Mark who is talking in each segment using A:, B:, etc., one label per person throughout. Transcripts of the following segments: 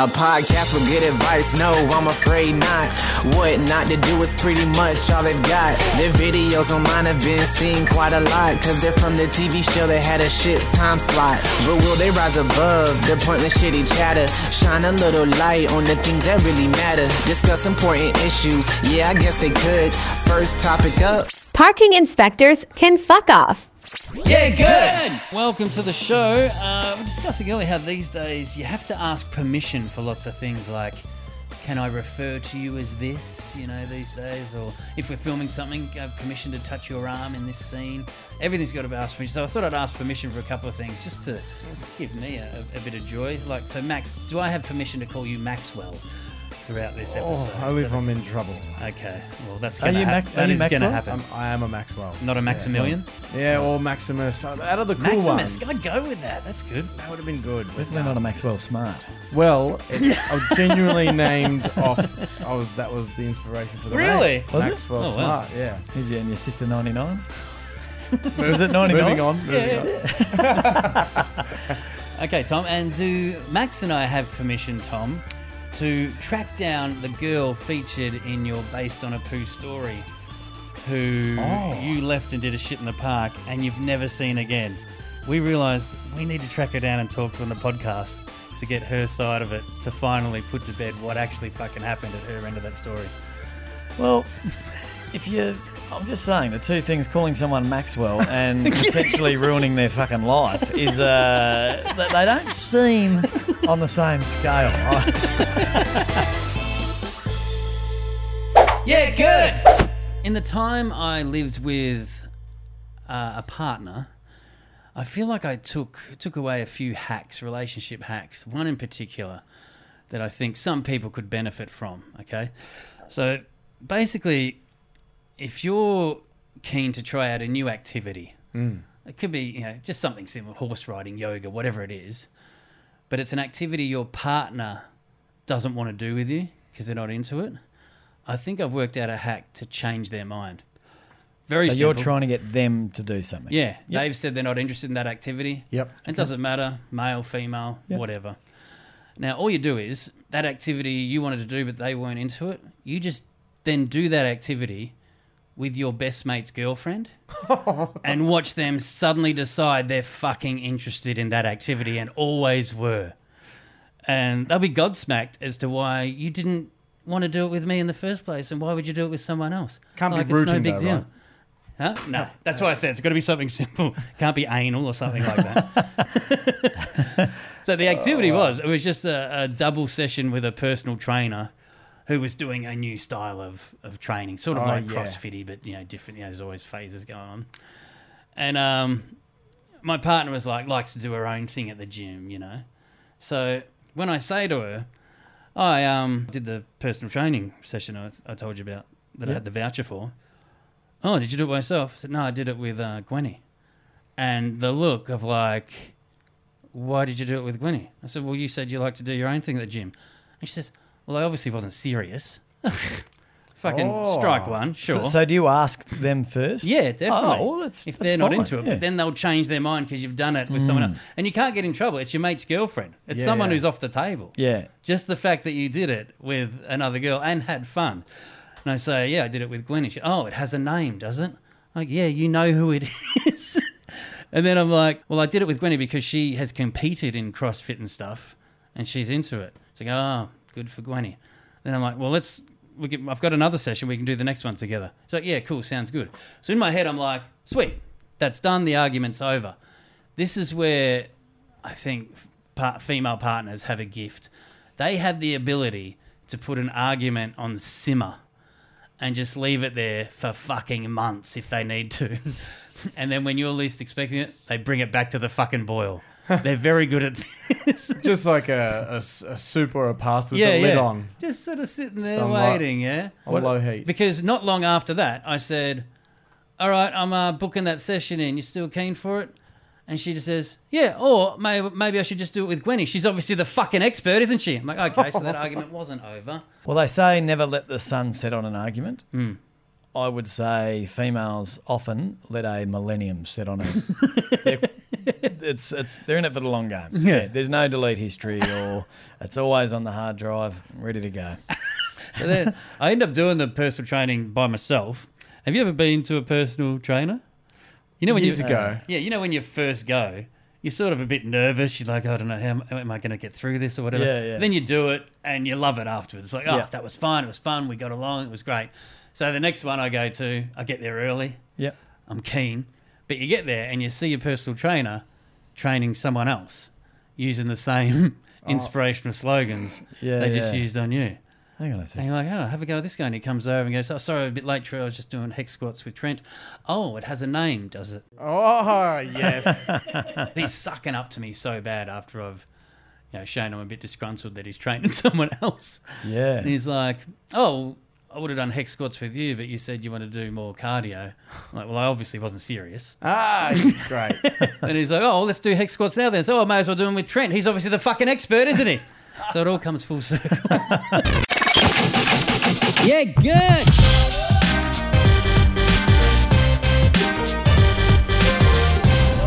A: A podcast with good advice? No, I'm afraid not. What not to do is pretty much all they've got. Their videos online have been seen quite a lot, cause they're from the TV show that had a shit time slot. But will they rise above the pointless shitty chatter? Shine a little light on the things that really matter. Discuss important issues. Yeah, I guess they could. First topic up.
B: Parking inspectors can fuck off.
C: Yeah, good. Welcome to the show. Uh, we're discussing earlier how these days you have to ask permission for lots of things like, can I refer to you as this, you know, these days? Or if we're filming something, have permission to touch your arm in this scene. Everything's got to be asked for permission. So I thought I'd ask permission for a couple of things just to give me a, a bit of joy. Like, so Max, do I have permission to call you Maxwell throughout this oh, episode?
D: Oh, only
C: Is
D: if I'm in trouble.
C: Okay, well, that's going to happen.
E: Mac- are
C: That
E: you
C: is going to happen.
D: I'm, I am a Maxwell.
C: Not a Maximilian?
D: Yeah, or Maximus. Out of the cool
C: Maximus,
D: ones.
C: gotta go with that. That's good.
D: That would have been good.
E: Definitely not a Maxwell Smart.
D: Well, it's, I was genuinely named off. I was that was the inspiration for the
C: Really?
D: name.
E: Was it?
D: Maxwell
C: Oh, wow.
D: Smart. Yeah.
E: Is you and your sister 99? Was it 99?
D: Moving on. Moving on.
C: Okay, Tom, and do Max and I have permission, Tom, to track down the girl featured in your Based on a Poo story who
D: Oh.
C: you left and did a shit in the park and you've never seen again? We realised we need to track her down and talk to her on the podcast to get her side of it to finally put to bed what actually fucking happened at her end of that story.
E: Well, if you. I'm just saying, the two things calling someone Maxwell and potentially ruining their fucking life is uh, that they don't seem on the same scale.
C: Yeah, good. In the time I lived with uh, a partner, I feel like I took took away a few hacks, relationship hacks. One in particular that I think some people could benefit from. Okay, so basically, if you're keen to try out a new activity, mm. it could be you know just something simple, horse riding, yoga, whatever it is, but it's an activity your partner doesn't want to do with you because they're not into it. I think I've worked out a hack to change their mind. Very
E: so
C: simple.
E: you're trying to get them to do something.
C: Yeah, they've said they're not interested in that activity.
D: Yep.
C: It doesn't matter, male, female,
E: Yep.
C: whatever. Now, all you do is that activity you wanted to do, but they weren't into it. You just then do that activity with your best mate's girlfriend and watch them suddenly decide they're fucking interested in that activity and always were. And they'll be gobsmacked as to why you didn't want to do it with me in the first place and why would you do it with someone else?
D: Can't be
C: like, it's no
D: rooting
C: big
D: though,
C: deal.
D: right?
C: Huh? No, that's why I said it's got to be something simple. Can't be anal or something like that. so the activity oh, was it was just a, a double session with a personal trainer who was doing a new style of, of training, sort of
D: Oh,
C: like
D: yeah.
C: CrossFitty, but you know different. You know, there's always phases going on. And um, my partner was like likes to do her own thing at the gym, you know. So when I say to her, I um, did the personal training session I, I told you about that I had the voucher for. Oh, did you do it by yourself? I said, no, I did it with uh, Gwenny. And the look of like, why did you do it with Gwenny? I said, well, you said you like to do your own thing at the gym. And she says, well, I obviously wasn't serious. Fucking
D: Oh.
C: strike one, sure.
E: So, so do you ask them first?
C: Yeah, definitely.
E: Oh, well, that's
C: if
E: that's
C: they're not
E: fine,
C: into it,
E: yeah.
C: but then they'll change their mind because you've done it with someone mm. else, and you can't get in trouble. It's your mate's girlfriend. It's
D: Yeah,
C: someone
D: yeah.
C: who's off the table.
E: yeah.
C: Just the fact that you did it with another girl and had fun. And I say, yeah, I did it with Gwenny. She, oh, it has a name, does it? Like, yeah, you know who it is. and then I'm like, well, I did it with Gwenny because she has competed in CrossFit and stuff, and she's into it. It's like, oh, good for Gwenny. Then I'm like, well, let's. We can, I've got another session. We can do the next one together. It's like, yeah, cool, sounds good. So in my head, I'm like, sweet, that's done. The argument's over. This is where I think par- female partners have a gift. They have the ability to put an argument on simmer and just leave it there for fucking months if they need to. and then when you're least expecting it, they bring it back to the fucking boil. They're very good at this.
D: Just like a, a s- a soup or a pasta with
C: yeah,
D: the lid
C: yeah.
D: on
C: Just sort of sitting there
D: Some light-
C: waiting, yeah.
D: on low heat.
C: Because not long after that, I said, "All right, I'm uh, booking that session in. You still keen for it?" And she just says, "Yeah." Or maybe maybe I should just do it with Gwenny. She's obviously the fucking expert, isn't she? I'm like, okay, so that argument wasn't over.
E: Well, they say never let the sun set on an argument.
C: Hmm.
E: I would say females often let a millennium set on a. they're, it's it's they're in it for the long game. Yeah. There's no delete history or it's always on the hard drive, ready to go.
C: So then I end up doing the personal training by myself. Have you ever been to a personal trainer? You know when
D: Years
C: you,
D: ago.
C: yeah, you know when you first go, you're sort of a bit nervous. You're like, I don't know how, am- am I going to get through this or whatever.
E: Yeah, yeah.
C: Then you do it and you love it afterwards. It's like, oh,
E: Yeah.
C: that was fun. It was fun. We got along. It was great. So the next one I go to, I get there early.
E: Yeah,
C: I'm keen. But you get there and you see your personal trainer training someone else using the same oh. inspirational slogans
E: Oh. Yeah,
C: they just used on you.
E: Hang on a
C: And you're like, oh, have a go at this guy. And he comes over and goes, oh, sorry, a bit late, True. I was just doing hex squats with Trent. Oh, it has a name, does it?
D: Oh yes.
C: He's sucking up to me so bad after I've, you know, shown him a bit disgruntled that he's training someone else.
E: Yeah.
C: And he's like, oh, I would have done hex squats with you, but you said you want to do more cardio. I'm like, well, I obviously wasn't serious.
D: ah, great.
C: And he's like, oh, well, let's do hex squats now then. So I may as well do them with Trent. He's obviously the fucking expert, isn't he? so it all comes full circle. yeah, good.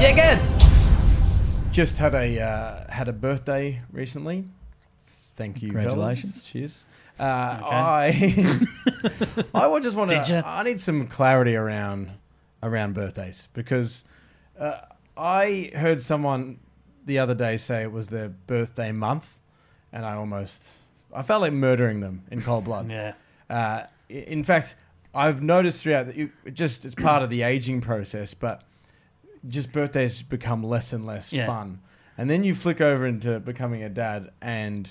E: Yeah, good.
D: Just had a uh, had a birthday recently. Thank you. fellas.
E: Congratulations.
D: Cheers. Uh, I I would just want
C: Did ya?
D: to. I need some clarity around around birthdays because uh, I heard someone the other day say it was their birthday month, and I almost I felt like murdering them in cold blood.
C: Yeah.
D: Uh, i- in fact, I've noticed throughout that you it just it's part of the aging process, but just birthdays become less and less
C: Yeah.
D: fun. And then you flick over into becoming a dad, and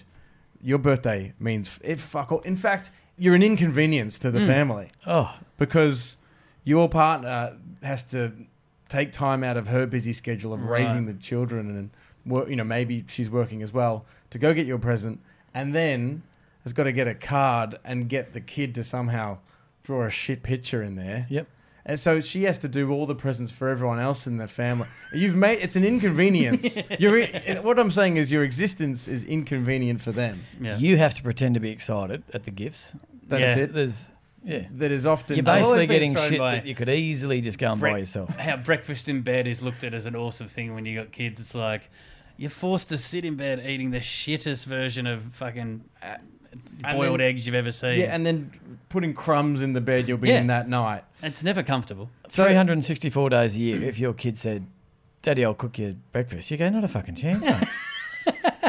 D: your birthday means it fuck all. In fact, you're an inconvenience to the mm. family
E: Oh,
D: because your partner has to take time out of her busy schedule of
C: Right.
D: raising the children and work, you know maybe she's working as well to go get your present and then has got to get a card and get the kid to somehow draw a shit picture in there
E: yep.
D: And so she has to do all the presents for everyone else in the family you've made it's an inconvenience you're what i'm saying is your existence is inconvenient for them
C: Yeah.
E: You have to pretend to be excited at the gifts.
D: that's
C: Yeah.
D: it
E: There's yeah.
D: that is often
E: You're basically getting shit
C: by
E: that you could easily just go and buy yourself.
C: How breakfast in bed is looked at as an awesome thing when you got kids. It's like you're forced to sit in bed eating the shittest version of fucking
D: and
C: boiled
D: then-
C: eggs you've ever seen.
D: Yeah, and then putting crumbs in the bed you'll be
C: Yeah.
D: in that night.
C: it's never comfortable.
D: So-
E: 364 days a year, if your kid said, Daddy, I'll cook you breakfast, you go, not a fucking chance, mate.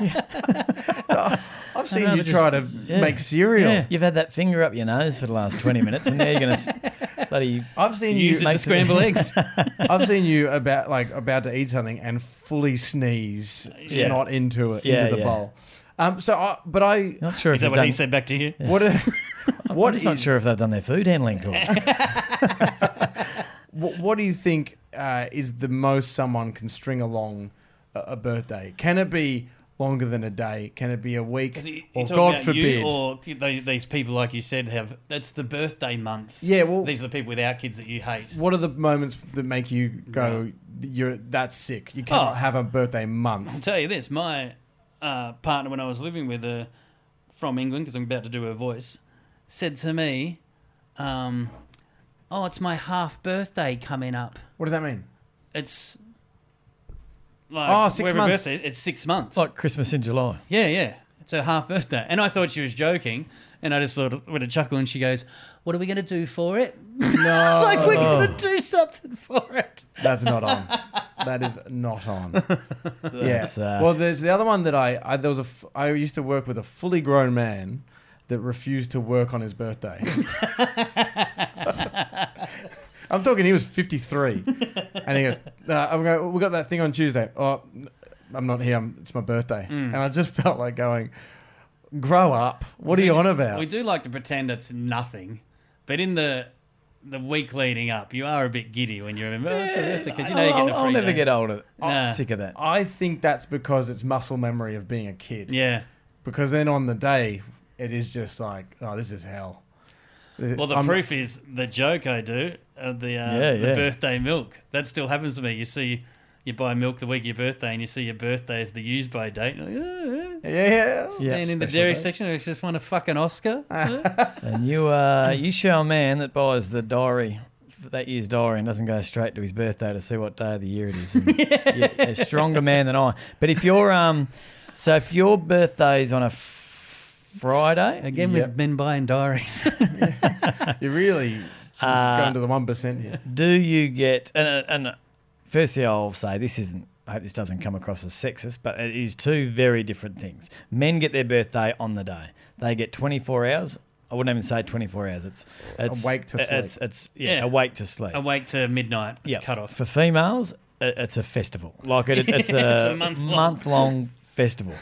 D: I've seen
C: know,
D: you try
C: just-
D: to
E: yeah.
D: make cereal.
E: Yeah. You've had that finger up your nose for the last 20 minutes, and now you're going to bloody.
D: I've seen you.
C: Use it to
E: make some-
C: eggs.
D: I've seen you about like about to eat something and fully sneeze,
E: Yeah.
D: not into it,
E: Yeah,
D: into the
E: yeah.
D: bowl. Um. So, I, but I.
E: Not sure
C: Is
E: if
C: that
E: they've
C: what
E: done,
C: he said back to you?
D: What? what
E: I'm just not
D: is-
E: sure if they've done their food handling course.
D: What, what do you think uh, is the most someone can string along a, a birthday? Can it be longer than a day? Can it be a week?
C: Because you,
D: or
C: you
D: God
C: about
D: forbid?
C: you or they, these people, like you said, have that's the birthday month.
D: yeah. Well,
C: These are the people without kids that you hate.
D: what are the moments that make you go? You're that's sick. You cannot
C: Oh.
D: have a birthday month.
C: I'll tell you this: my uh, partner, when I was living with her from England, because I'm about to do her voice, said to me, um, "Oh, it's my half birthday coming up.
D: What does that mean?
C: It's like
D: Oh, six
C: whatever
D: months.
C: Birthday, it's six months.
E: like Christmas in July.
C: yeah, yeah. It's her half birthday, and I thought she was joking, and I just sort of with a chuckle, and she goes, "What are we going to do for it?
D: No,
C: like we're going to do something for it."
D: that's not on. That is not on. yeah.
E: Uh,
D: well, there's the other one that I, I there was a f- I used to work with a fully grown man that refused to work on his birthday. I'm talking. He was 53, and he goes, uh, "I'm going. We got that thing on Tuesday. Oh, I'm not here. I'm, it's my birthday." And I just felt like going, "Grow up. What are you on about?"
C: We do like to pretend it's nothing, but in the the week leading up, you are a bit giddy when you remember. Oh, it's my birthday because you know you're getting a
E: I'll,
C: free
E: I'll never
C: day.
E: get old of
C: Nah.
E: sick of that.
D: I think that's because it's muscle memory of being a kid.
C: Yeah.
D: Because then on the day, it is just like, oh, this is hell.
C: Well, the
D: I'm-
C: proof is the joke I do of the uh,
E: Yeah,
C: the
E: yeah.
C: birthday milk. That still happens to me. You see, you buy milk the week of your birthday, and you see your birthday is the use by date. You're like, "Ah, ah."
D: Yeah, yeah.
E: Yeah.
C: and in the
D: special
C: dairy
D: day.
C: section, I just won a fucking Oscar.
E: And you, uh, you show a man that buys the diary that year's diary and doesn't go straight to his birthday to see what day of the year it is. And you're a stronger man than I. But if you're um, so if your birthday's on a f- Friday,
C: Again
D: Yep.
C: with men buying diaries.
D: You're really
E: Uh,
D: going to the one percent here.
E: do you get and and firstly I'll say this isn't. I hope this doesn't come across as sexist, but it is two very different things. Men get their birthday on the day. They get 24 hours. I wouldn't even say 24 hours. It's it's
D: Awake to sleep.
E: It's it's yeah,
C: Yeah.
E: awake to sleep.
C: Awake to midnight. It's
E: Yeah,
C: cut off.
E: For females, it's a festival. Like it, it's, a
C: it's a month-long.
E: month-long festival.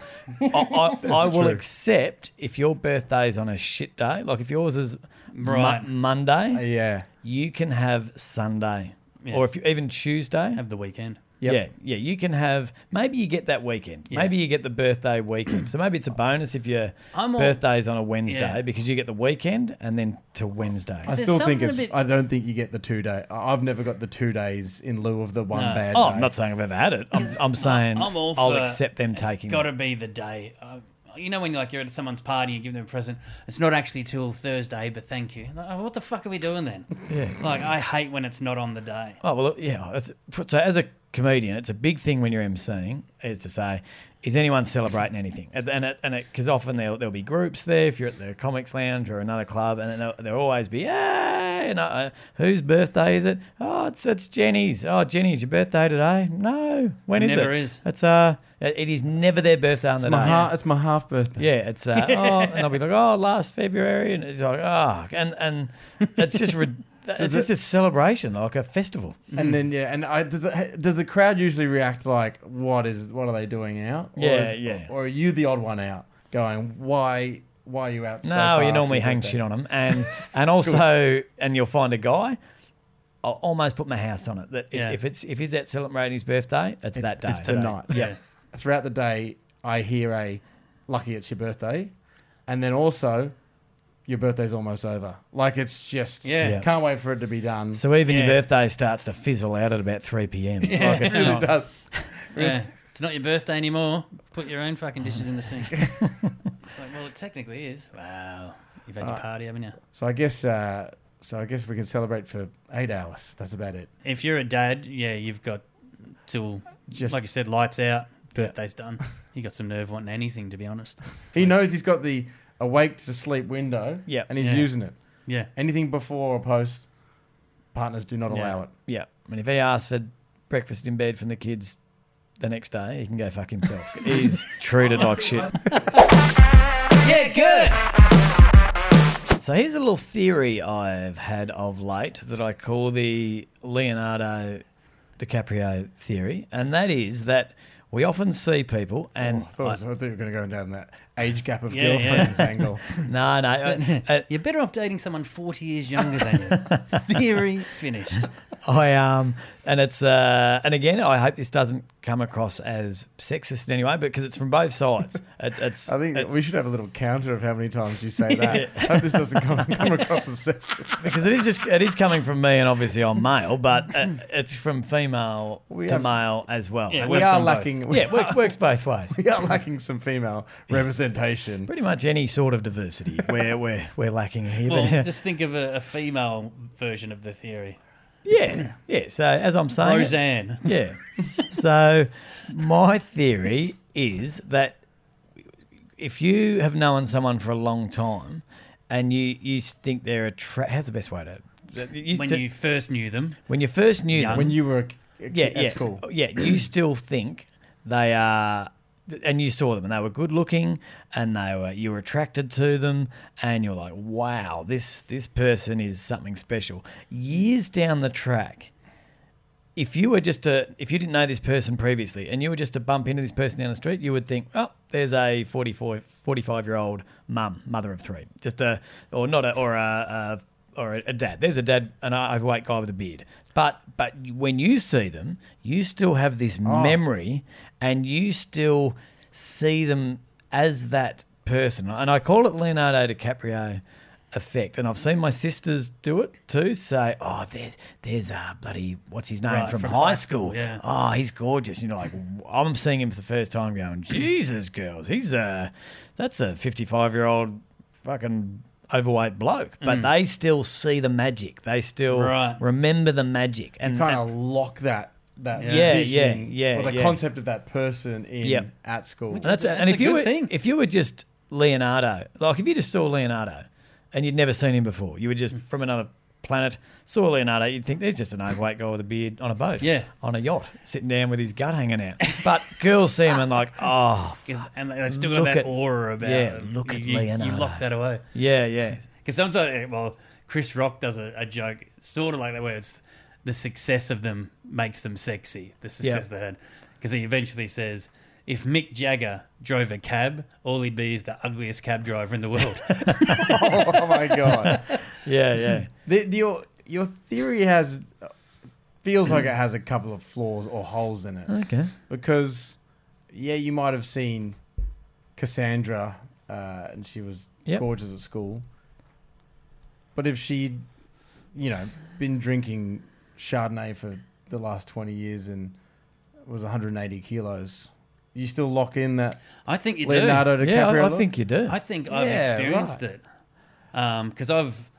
E: I, I, I will
D: true.
E: accept if your birthday is on a shit day. Like if yours is Mo-
C: Right.
E: Monday, uh,
D: Yeah.
E: you can have Sunday,
C: Yeah.
E: or if you even Tuesday.
C: Have the weekend.
D: Yep.
E: Yeah, yeah, you can have. Maybe you get that weekend.
C: Yeah.
E: Maybe you get the birthday weekend. So maybe it's a bonus if your
C: I'm all-
E: birthday's on a Wednesday
C: Yeah.
E: because you get the weekend and then to Wednesday.
D: I still think it's.
C: bit-
D: I don't think you get the two day. I- I've never got the two days in lieu of the one
C: No.
D: bad.
E: Oh,
D: day.
E: I'm not saying I've ever had it. I'm, I'm saying
C: I'm all
E: I'll
C: for-
E: accept them taking.
C: It's got to be the day. Uh, you know when you're like you're at someone's party, and you give them a present. It's not actually till Thursday, but thank you. Like, oh, what the fuck are we doing then?
E: Yeah.
C: Like I hate when it's not on the day.
E: Oh well, yeah. So as a comedian, it's a big thing when you're emceeing is to say, is anyone celebrating anything? And and it, and because often there'll there'll be groups there if you're at the comics lounge or another club, and then there'll, there'll always be, hey, and, uh, whose birthday is it? Oh, it's it's Jenny's. Oh, Jenny's your birthday today? No, when is it
C: Never
E: it?
C: is.
E: It's uh, it it is never their birthday on
D: It's
E: the
D: my
E: day.
D: half. It's my half birthday.
E: Yeah, it's uh, oh, and they'll be like, oh, last February, and it's like, oh, and and it's just rid- it's just a celebration, like a festival.
D: And then yeah, and I, does it, does the crowd usually react like what is what are they doing out? Or
E: Yeah,
D: is-
E: yeah.
D: Or are you the odd one out, going why why are you out? so
E: No,
D: far
E: you normally hang shit on them, and and also, and you'll find a guy. I'll almost put my house on it that
C: Yeah.
E: if it's if he's at celebrating his birthday, it's, that day.
D: It's the night.
C: Yeah.
D: Throughout the day, I hear a lucky it's your birthday, and then also your birthday's almost over. Like it's just
C: Yeah.
E: Yeah.
D: can't wait for it to be done.
E: So even your birthday starts to fizzle out at about three p.m. Like it's
D: it really
E: not.
D: does.
C: Yeah. It's not your birthday anymore. Put your own fucking dishes in the sink. it's like, well, it technically is. Wow. You've had your
D: Alright.
C: party, haven't you?
D: So I guess uh, so I guess we can celebrate for eight hours. That's about it.
C: If you're a dad, yeah, you've got till,
D: Just
C: like you said, lights out, birthday's done. You got some nerve wanting anything, to be honest.
D: he knows he's got the awake to sleep window.
E: Yeah.
D: and he's
C: Yeah.
D: using it.
C: Yeah.
D: Anything before or post, partners do not
C: Yeah.
D: allow it.
E: Yeah, I mean, if he asks for breakfast in bed from the kids the next day, he can go fuck himself. He's treated like shit.
C: Yeah, good.
E: So here's a little theory I've had of late that I call the Leonardo DiCaprio theory, and that is that we often see people, and
D: Oh, I, thought, I thought you were going to go down that age gap of
C: Yeah, yeah.
D: girlfriends angle.
E: no, no, uh, uh,
C: You're better off dating someone 40 years younger than you. Theory finished.
E: I um, and it's uh, and again, I hope this doesn't come across as sexist in any way, but because it's from both sides. It's it's.
D: I think
E: it's,
D: we should have a little counter of how many times you say that. I hope this doesn't come, come across as sexist.
E: because it is just it is coming from me, and obviously I'm male, but uh, it's from female
D: We
E: to
D: have-
E: male as well.
C: Yeah,
D: We are lacking. We,
E: yeah, work, works both ways.
D: we are lacking some female representation.
E: Pretty much any sort of diversity we're we're, we're lacking here.
C: Well,
E: but,
C: just think of a, a female version of the theory.
E: Yeah, yeah. So as I'm saying,
C: Roseanne.
E: yeah. So my theory is that if you have known someone for a long time and you you think they're a tra- how's the best way to you,
C: When
E: to-
C: you first knew them.
E: when you first knew
C: Young.
E: them
D: when you were a, a
E: yeah,
D: kid
E: yeah,
D: at school.
E: yeah, you still think they are, and you saw them and they were good looking, and they were you were attracted to them, and you're like, wow, this this person is something special. Years down the track, if you were just to if you didn't know this person previously, and you were just to bump into this person down the street, you would think, oh, there's a 44, 45 year old mum, mother of three, just a or not a or a. a or a, a dad. There's a dad, an overweight guy with a beard. But but when you see them, you still have this oh. memory, and you still see them as that person. And I call it Leonardo DiCaprio effect. And I've seen my sisters do it too. Say, oh, there's there's a bloody what's his name
C: Right,
E: from,
C: from
E: high school.
C: school, yeah.
E: Oh, he's gorgeous. You know, like I'm seeing him for the first time, going, Jesus, girls, he's a that's a 55 year old fucking overweight bloke, but mm. they still see the magic. They still
C: Right.
E: remember the magic, and,
D: kind of lock that that
E: Yeah,
D: vision
E: yeah, yeah,
D: or the
E: yeah.
D: concept of that person in
E: Yep.
D: at school.
E: And that's,
C: That's
E: and
C: a
E: if you were
C: thing.
E: if you were just Leonardo, like if you just saw Leonardo and you'd never seen him before, you were just
C: Mm.
E: from another planet, saw Leonardo, you'd think there's just an overweight guy with a beard on a boat,
C: Yeah.
E: on a yacht, sitting down with his gut hanging out. But girls see him and like, oh,
C: and they've still got
E: Look
C: that
E: at-
C: aura about
E: yeah,
C: them.
E: look at
C: you, you, you lock that away.
E: yeah, yeah,
C: Because sometimes, well, Chris Rock does a, a joke, sort of like that, where it's the success of them makes them sexy. The success they had, because he eventually says, if Mick Jagger drove a cab, all he'd be is the ugliest cab driver in the world.
D: oh my god!
E: yeah, yeah.
D: the, the, your your theory has feels like it has a couple of flaws or holes in it
E: Okay.
D: because yeah, you might have seen Cassandra uh, and she was
E: Yep.
D: gorgeous at school, but if she'd you know been drinking Chardonnay for the last twenty years and was 180 kilos, you still lock in that
C: I think you
D: Leonardo
C: do.
D: DiCaprio.
E: Yeah, I, I think you do.
C: I think I've experienced
D: right.
C: it. Um, because I've,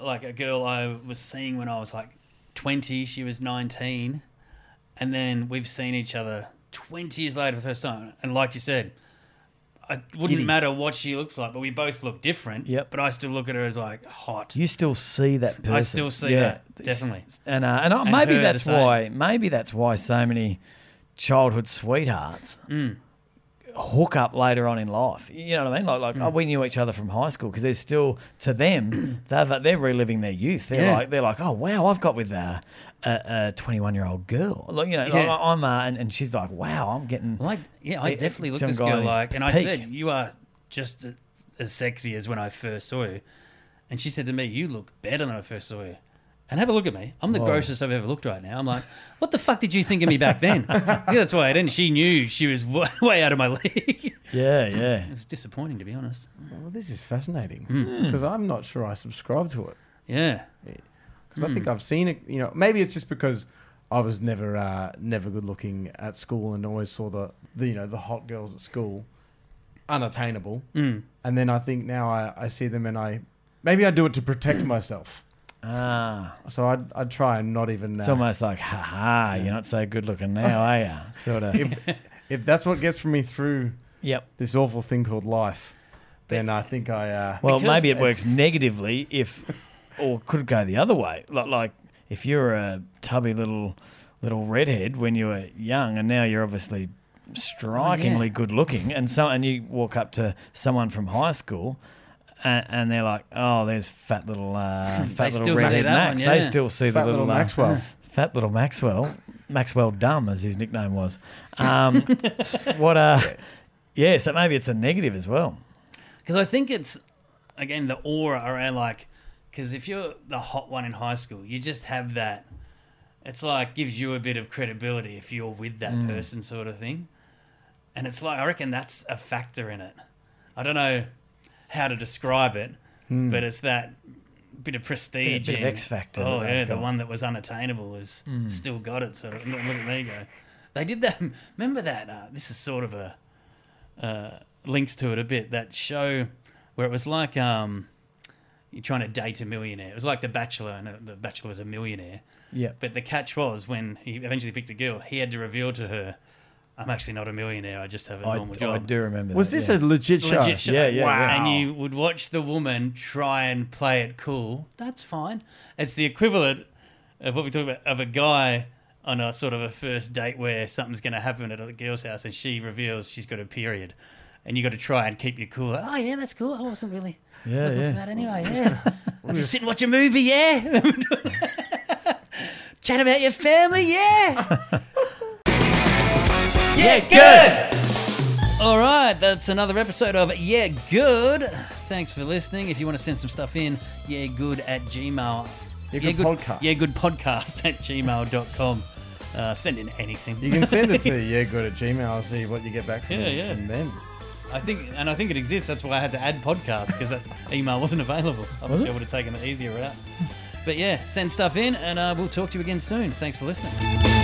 C: like, a girl I was seeing when I was like 20, she was 19. And then we've seen each other 20 years later for the first time. And like you said, it wouldn't
D: Giddy.
C: matter what she looks like, but we both look different.
E: Yep.
C: But I still look at her as like hot.
E: you still see that person.
C: I still see that, definitely.
E: And uh, and, uh,
C: And
E: maybe that's why maybe that's why so many childhood sweethearts
C: Mm.
E: Hook up later on in life. You know what I mean? Like like
C: Mm.
E: oh, we knew each other from high school because there's still to them they're they're reliving their youth. They're
C: Yeah.
E: like they're like oh wow I've got with a a 21 year old girl. Like you know
C: Yeah.
E: I- I'm uh, and, and she's like wow I'm getting
C: Like, yeah, I definitely looked at this girl like, and I said, "You are just as sexy as when I first saw you." And she said to me, "You look better than I first saw you." And have a look at me. I'm the
E: Whoa.
C: grossest I've ever looked right now. I'm like, what the fuck did you think of me back then? yeah, that's why I didn't. She knew she was way, way out of my league.
E: yeah yeah
C: it was disappointing, to be honest.
D: Well, this is fascinating
C: Hmm.
D: because I'm not sure I subscribe to it.
C: Yeah.
D: because I think I've seen it. You know, maybe it's just because I was never uh, never good looking at school and always saw the, the you know the hot girls at school unattainable,
C: Mm.
D: and then I think now I, I see them and I maybe I do it to protect myself.
E: Ah
D: So I'd, I'd try and not even. Uh,
E: it's almost like ha ha you're not so good looking now are you sort of
D: if, if that's what gets me through
E: yep.
D: this awful thing called life, then I think I. Uh,
E: Well, maybe it works negatively if, or could go the other way. Like, like if you're a tubby little little redhead when you were young, and now you're obviously strikingly good looking, and so and you walk up to someone from high school. And, and they're like, "Oh, there's fat little, uh, fat little
C: see
E: redhead Max."
C: one,
E: They still see
D: fat
E: the
D: little
E: little, uh,
D: Maxwell.
E: fat little Maxwell, Maxwell Dumb, as his nickname was. Um, what? Uh, yeah, so maybe it's a negative as well.
C: Because I think it's again the aura around like because if you're the hot one in high school, you just have that. It's like gives you a bit of credibility if you're with that person, sort of thing. And it's like I reckon that's a factor in it. I don't know how to describe it, but it's that bit of prestige,
E: bit of X factor
C: Oh yeah, the one that was unattainable has still got it. So look, look at me go. They did that. Remember that? Uh, this is sort of a uh, links to it a bit. That show where it was like um, you're trying to date a millionaire. It was like The Bachelor, and the Bachelor was a millionaire.
E: Yeah.
C: But the catch was when he eventually picked a girl, he had to reveal to her, "I'm actually not a millionaire. I just have a
E: I,
C: normal job.
E: I do remember.
D: Was
E: that,
D: this
E: yeah.
D: a legit show?
C: Legit show.
E: Yeah, yeah,
C: wow.
E: yeah.
C: And you would watch the woman try and play it cool. That's fine. It's the equivalent of what we talk about of a guy on a sort of a first date where something's going to happen at a girl's house and she reveals she's got a period. And you got to try and keep your cool. Oh yeah, that's cool. I wasn't really
E: Yeah,
C: looking
E: yeah.
C: for that anyway. Yeah, I'll just sit and watch a movie. Yeah, chat about your family. Yeah, yeah, good. All right, that's another episode of Yeah Good. Thanks for listening. If you want to send some stuff in, yeah, good at gmail.
D: Yeah Good Podcast.
C: Yeah, good podcast at gmail.com. Uh, send in anything.
D: You can send it to yeah good at Gmail. I'll see what you get back from,
C: Yeah, yeah.
D: from them.
C: I think, and I think it exists. That's why I had to add podcast because that email wasn't available. Obviously, I would have taken the easier route. But yeah, send stuff in, and uh, we'll talk to you again soon. Thanks for listening.